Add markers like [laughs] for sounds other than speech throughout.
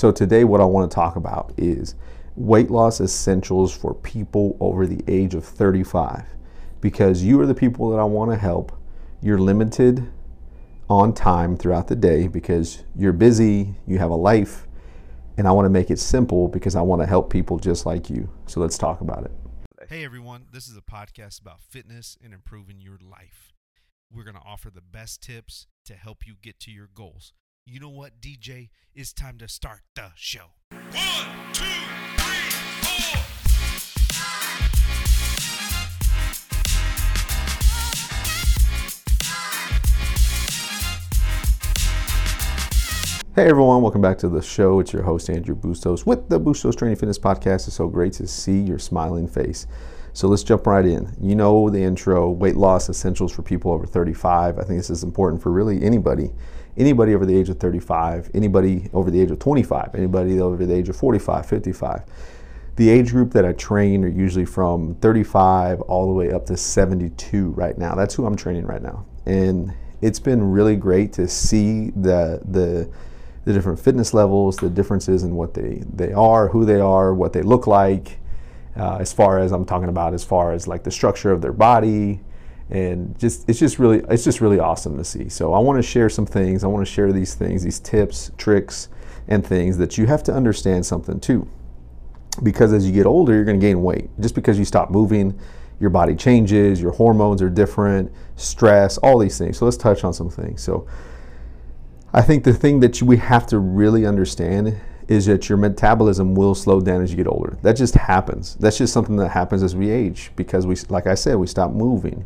So, today, what I want to talk about is weight loss essentials for people over the age of 35 because you are the people that I want to help. You're limited on time throughout the day because you're busy, you have a life, and I want to make it simple because I want to help people just like you. So, let's talk about it. Hey everyone, this is a podcast about fitness and improving your life. We're going to offer the best tips to help you get to your goals. You know what, DJ? It's time to start the show. One, two, three, four. Hey everyone, welcome back to the show. It's your host Andrew Bustos with the Bustos Training Fitness Podcast. It's so great to see your smiling face. So let's jump right in. You know the intro, weight loss essentials for people over 35. I think this is important for really anybody. Anybody over the age of 35, anybody over the age of 25, anybody over the age of 45, 55. The age group that I train are usually from 35 all the way up to 72 right now. That's who I'm training right now. And it's been really great to see the the the different fitness levels, the differences in what they, they are, who they are, what they look like, uh, as far as I'm talking about, as far as like the structure of their body, and just it's just really it's just really awesome to see. So I want to share some things. I want to share these things, these tips, tricks, and things that you have to understand something too, because as you get older, you're going to gain weight. Just because you stop moving, your body changes, your hormones are different, stress, all these things. So let's touch on some things. So I think the thing that we have to really understand is that your metabolism will slow down as you get older. That just happens. That's just something that happens as we age because we, like I said, we stop moving.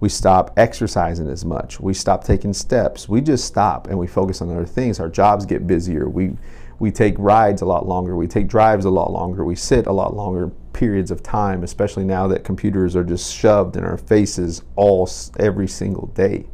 We stop exercising as much. We stop taking steps. We just stop and we focus on other things. Our jobs get busier. We we take rides a lot longer. We take drives a lot longer. We sit a lot longer periods of time, especially now that computers are just shoved in our faces all every single day.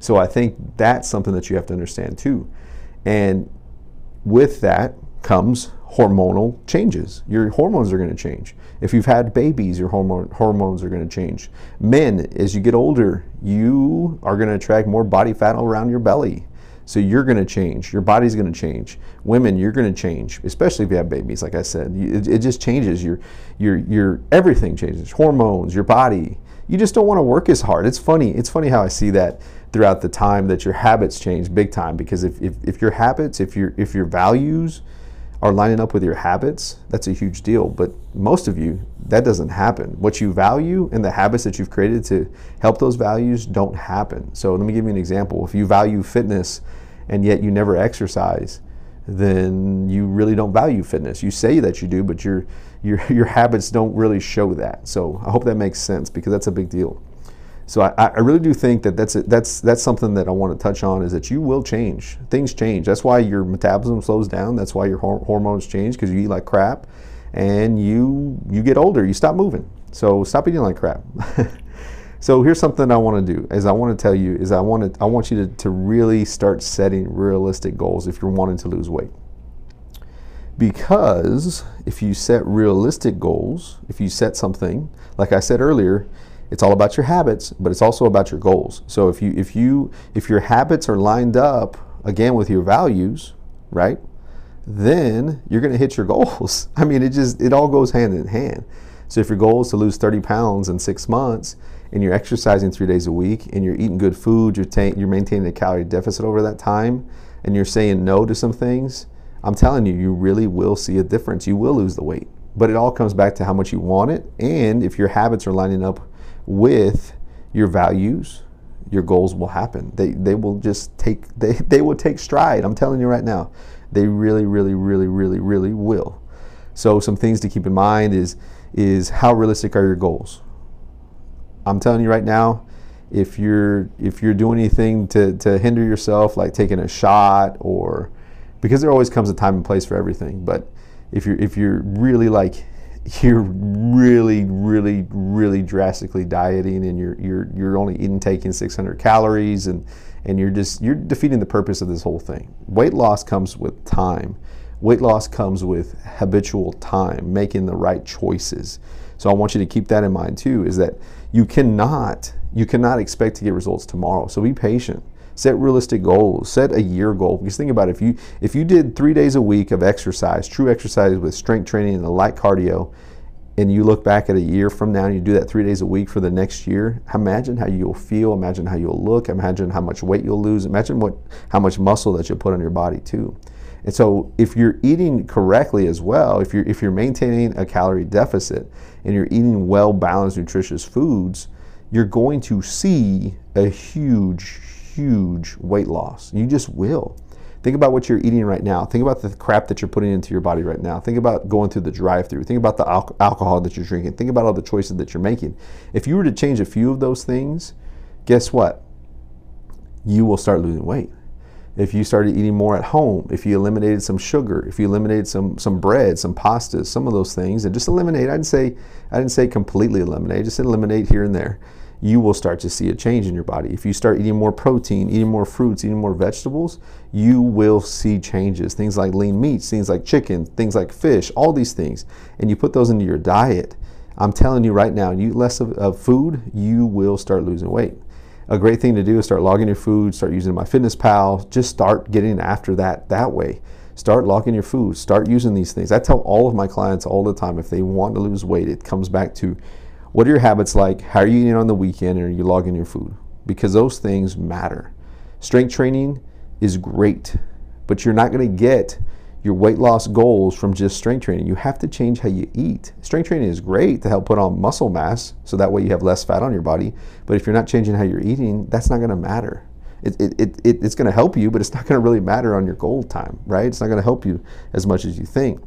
So I think that's something that you have to understand too. And with that comes hormonal changes. Your hormones are going to change. If you've had babies, your hormone, hormones are going to change. Men, as you get older, you are going to attract more body fat around your belly. So you're going to change. Your body's going to change. Women, you're going to change, especially if you have babies. Like I said, it, it just changes. Your, your, your everything changes. Hormones, your body. You just don't want to work as hard. It's funny. It's funny how I see that throughout the time that your habits change big time because if, if, if your habits if your if your values are lining up with your habits that's a huge deal. But most of you that doesn't happen. What you value and the habits that you've created to help those values don't happen. So let me give you an example. If you value fitness and yet you never exercise then you really don't value fitness. You say that you do but your your [laughs] your habits don't really show that. So i hope that makes sense because that's a big deal so I, I, really do think that that's that's that's something that I want to touch on is that you will change. Things change. That's why your metabolism slows down. That's why your hor- hormones change because you eat like crap, and you you get older. You stop moving. So stop eating like crap. [laughs] so here's something I want to do. Is I want to tell you is I want to I want you to, to really start setting realistic goals if you're wanting to lose weight. Because if you set realistic goals, if you set something like I said earlier it's all about your habits, but it's also about your goals. So if you if you if your habits are lined up again with your values, right? Then you're going to hit your goals. [laughs] I mean, it just it all goes hand in hand. So if your goal is to lose 30 pounds in 6 months and you're exercising 3 days a week and you're eating good food, you're ta- you're maintaining a calorie deficit over that time and you're saying no to some things, I'm telling you you really will see a difference. You will lose the weight. But it all comes back to how much you want it and if your habits are lining up with your values, your goals will happen. They, they will just take, [laughs] they, they will take stride. I'm telling you right now. They really, really, really, really, really will. So some things to keep in mind is, is how realistic are your goals? I'm telling you right now, if you're if you're doing anything to, to hinder yourself, like taking a shot or because there always comes a time and place for everything, but if you're if you're really like you're really, really, really drastically dieting and you're, you're, you're only taking 600 calories and, and you're just, you're defeating the purpose of this whole thing. Weight loss comes with time. Weight loss comes with habitual time, making the right choices. So I want you to keep that in mind too, is that you cannot, you cannot expect to get results tomorrow. So be patient. Set realistic goals. Set a year goal. Because think about it, if you if you did three days a week of exercise, true exercise with strength training and a light cardio, and you look back at a year from now and you do that three days a week for the next year, imagine how you'll feel, imagine how you'll look, imagine how much weight you'll lose, imagine what how much muscle that you'll put on your body too. And so if you're eating correctly as well, if you're if you're maintaining a calorie deficit and you're eating well balanced nutritious foods, you're going to see a huge huge weight loss. You just will. Think about what you're eating right now. Think about the crap that you're putting into your body right now. Think about going through the drive through. Think about the al- alcohol that you're drinking. Think about all the choices that you're making. If you were to change a few of those things, guess what? You will start losing weight. If you started eating more at home, if you eliminated some sugar, if you eliminated some some bread, some pastas, some of those things, and just eliminate. I didn't say I didn't say completely eliminate, just eliminate here and there you will start to see a change in your body. If you start eating more protein, eating more fruits, eating more vegetables, you will see changes. Things like lean meats, things like chicken, things like fish, all these things. And you put those into your diet. I'm telling you right now, you eat less of, of food, you will start losing weight. A great thing to do is start logging your food, start using MyFitnessPal, just start getting after that that way. Start logging your food, start using these things. I tell all of my clients all the time if they want to lose weight, it comes back to what are your habits like? How are you eating on the weekend? And are you logging your food? Because those things matter. Strength training is great, but you're not going to get your weight loss goals from just strength training. You have to change how you eat. Strength training is great to help put on muscle mass, so that way you have less fat on your body. But if you're not changing how you're eating, that's not going to matter. It, it, it, it it's going to help you, but it's not going to really matter on your goal time, right? It's not going to help you as much as you think.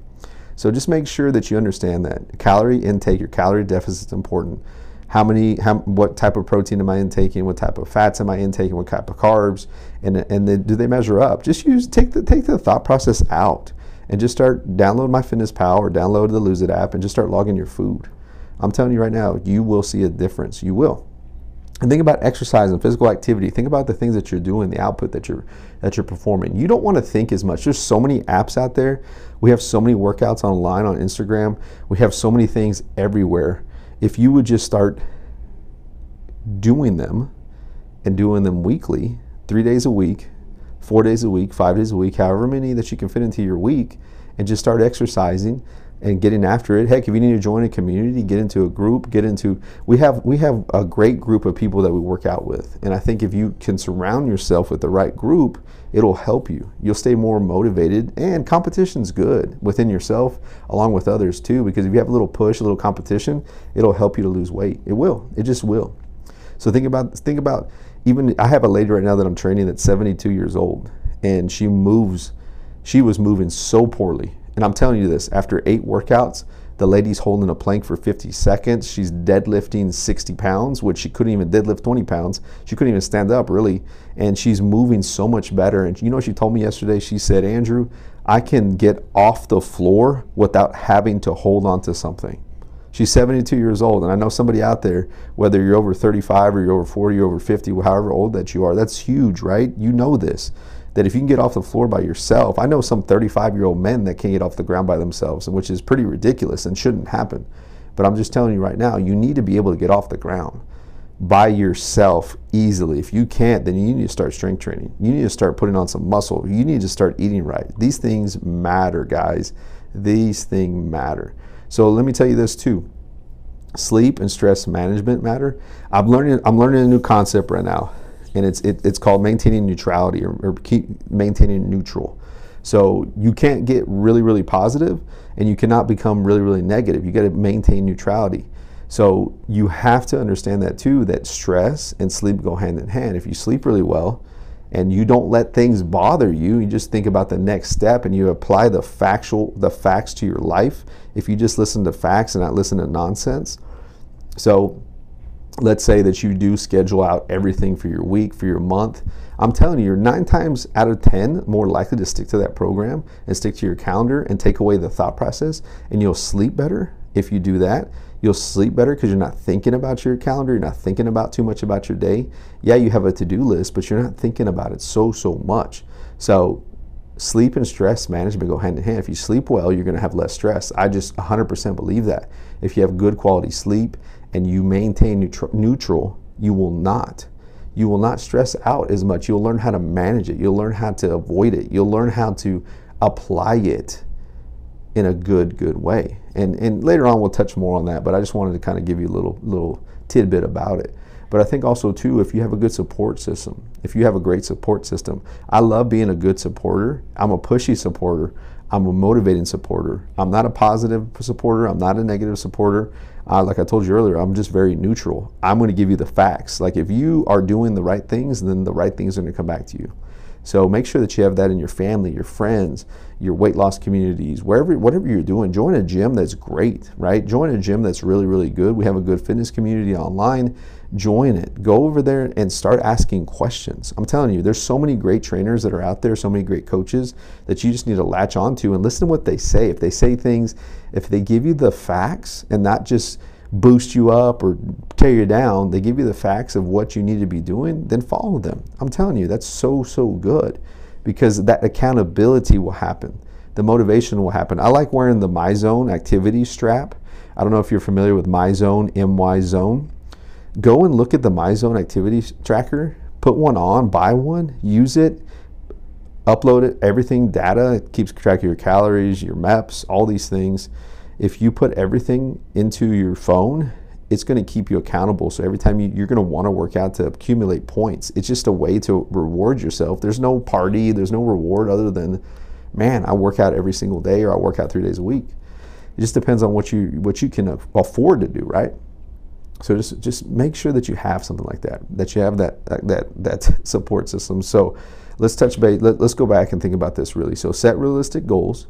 So just make sure that you understand that calorie intake, your calorie deficit is important. How many, how, what type of protein am I intaking? What type of fats am I intaking? What type of carbs? And, and then do they measure up? Just use, take the, take the thought process out and just start download MyFitnessPal or download the Lose It app and just start logging your food. I'm telling you right now, you will see a difference. You will. And think about exercise and physical activity. Think about the things that you're doing, the output that you're that you're performing. You don't want to think as much. There's so many apps out there. We have so many workouts online on Instagram. We have so many things everywhere. If you would just start doing them and doing them weekly, 3 days a week, 4 days a week, 5 days a week, however many that you can fit into your week and just start exercising and getting after it. Heck, if you need to join a community, get into a group, get into we have we have a great group of people that we work out with. And I think if you can surround yourself with the right group, it'll help you. You'll stay more motivated and competition's good within yourself along with others too because if you have a little push, a little competition, it'll help you to lose weight. It will. It just will. So think about think about even I have a lady right now that I'm training that's 72 years old and she moves she was moving so poorly and I'm telling you this after eight workouts, the lady's holding a plank for 50 seconds. She's deadlifting 60 pounds, which she couldn't even deadlift 20 pounds. She couldn't even stand up really. And she's moving so much better. And you know she told me yesterday? She said, Andrew, I can get off the floor without having to hold on to something. She's 72 years old. And I know somebody out there, whether you're over 35 or you're over 40 or over 50, however old that you are, that's huge, right? You know this that if you can get off the floor by yourself, I know some 35 year old men that can't get off the ground by themselves, which is pretty ridiculous and shouldn't happen. But I'm just telling you right now, you need to be able to get off the ground by yourself easily. If you can't, then you need to start strength training. You need to start putting on some muscle. You need to start eating right. These things matter, guys. These things matter. So let me tell you this too. Sleep and stress management matter. I'm learning I'm learning a new concept right now and it's it, it's called maintaining neutrality or, or keep maintaining neutral. So you can't get really really positive, and you cannot become really really negative. You got to maintain neutrality. So you have to understand that too. That stress and sleep go hand in hand. If you sleep really well, and you don't let things bother you, you just think about the next step and you apply the factual the facts to your life. If you just listen to facts and not listen to nonsense. So let's say that you do schedule out everything for your week, for your month, I'm telling you, you're nine times out of 10 more likely to stick to that program and stick to your calendar and take away the thought process. And you'll sleep better if you do that. You'll sleep better because you're not thinking about your calendar. You're not thinking about too much about your day. Yeah, you have a to do list, but you're not thinking about it so, so much. So, sleep and stress management go hand in hand. If you sleep well, you're going to have less stress. I just 100% believe that. If you have good quality sleep and you maintain neutral, neutral you will not. you will not stress out as much. You'll learn how to manage it. You'll learn how to avoid it. You'll learn how to apply it in a good, good way. And and later on we'll touch more on that, but I just wanted to kind of give you a little little tidbit about it. But I think also too, if you have a good support system, if you have a great support system, I love being a good supporter. I'm a pushy supporter. I'm a motivating supporter. I'm not a positive supporter. I'm not a negative supporter. Uh, like I told you earlier, I'm just very neutral. I'm going to give you the facts. Like if you are doing the right things, then the right things are going to come back to you. So make sure that you have that in your family, your friends, your weight loss communities, wherever, whatever you're doing. Join a gym that's great, right? Join a gym that's really, really good. We have a good fitness community online. Join it. Go over there and start asking questions. I'm telling you, there's so many great trainers that are out there, so many great coaches that you just need to latch onto and listen to what they say. If they say things, if they give you the facts and not just boost you up or tear you down, they give you the facts of what you need to be doing, then follow them. I'm telling you, that's so, so good because that accountability will happen. The motivation will happen. I like wearing the MyZone activity strap. I don't know if you're familiar with MyZone, MY Zone. Go and look at the MyZone activity tracker, put one on, buy one, use it, upload it, everything, data, it keeps track of your calories, your MEPs, all these things if you put everything into your phone, it's going to keep you accountable. So every time you, you're going to want to work out to accumulate points, it's just a way to reward yourself. There's no party, there's no reward other than, man, I work out every single day or I work out three days a week. It just depends on what you what you can afford to do, right? So just just make sure that you have something like that, that you have that that that [laughs] support system. So let's touch base. Let, let's go back and think about this really. So set realistic goals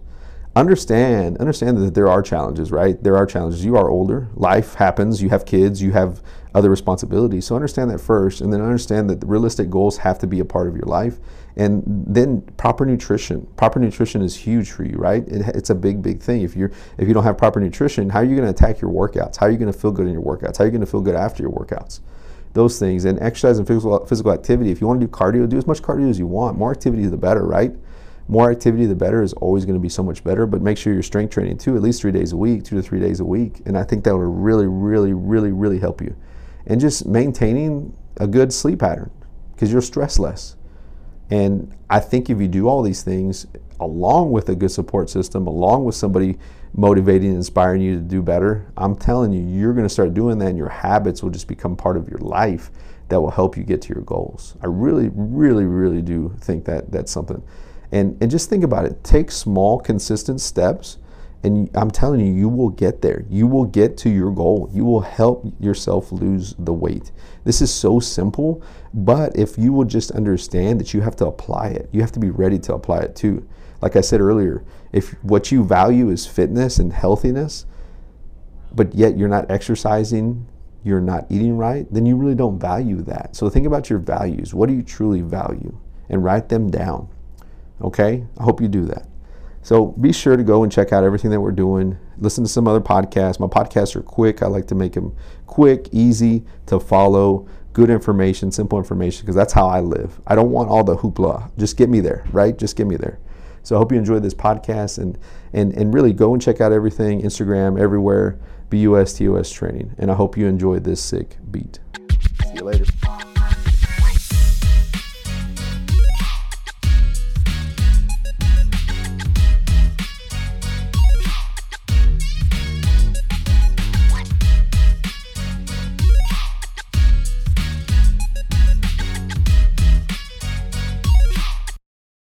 understand understand that there are challenges right? There are challenges. You are older. Life happens. You have kids. You have other responsibilities. So understand that first and then understand that the realistic goals have to be a part of your life. And then proper nutrition. Proper nutrition is huge for you right? It, it's a big big thing. If you're if you don't have proper nutrition how are you going to attack your workouts? How are you going to feel good in your workouts? How are you going to feel good after your workouts? Those things. And exercise and physical physical activity if you want to do cardio do as much cardio as you want. More activity the better right more activity, the better is always going to be so much better. But make sure you're strength training too, at least three days a week, two to three days a week. And I think that will really, really, really, really help you. And just maintaining a good sleep pattern because you'll stress less. And I think if you do all these things along with a good support system, along with somebody motivating and inspiring you to do better, I'm telling you, you're going to start doing that and your habits will just become part of your life that will help you get to your goals. I really, really, really do think that that's something. And, and just think about it. Take small, consistent steps, and I'm telling you, you will get there. You will get to your goal. You will help yourself lose the weight. This is so simple, but if you will just understand that you have to apply it, you have to be ready to apply it too. Like I said earlier, if what you value is fitness and healthiness, but yet you're not exercising, you're not eating right, then you really don't value that. So think about your values. What do you truly value? And write them down. Okay? I hope you do that. So be sure to go and check out everything that we're doing. Listen to some other podcasts. My podcasts are quick. I like to make them quick, easy to follow, good information, simple information, because that's how I live. I don't want all the hoopla. Just get me there, right? Just get me there. So I hope you enjoyed this podcast and and and really go and check out everything, Instagram, everywhere, BUSTOS training. And I hope you enjoyed this sick beat. See you later.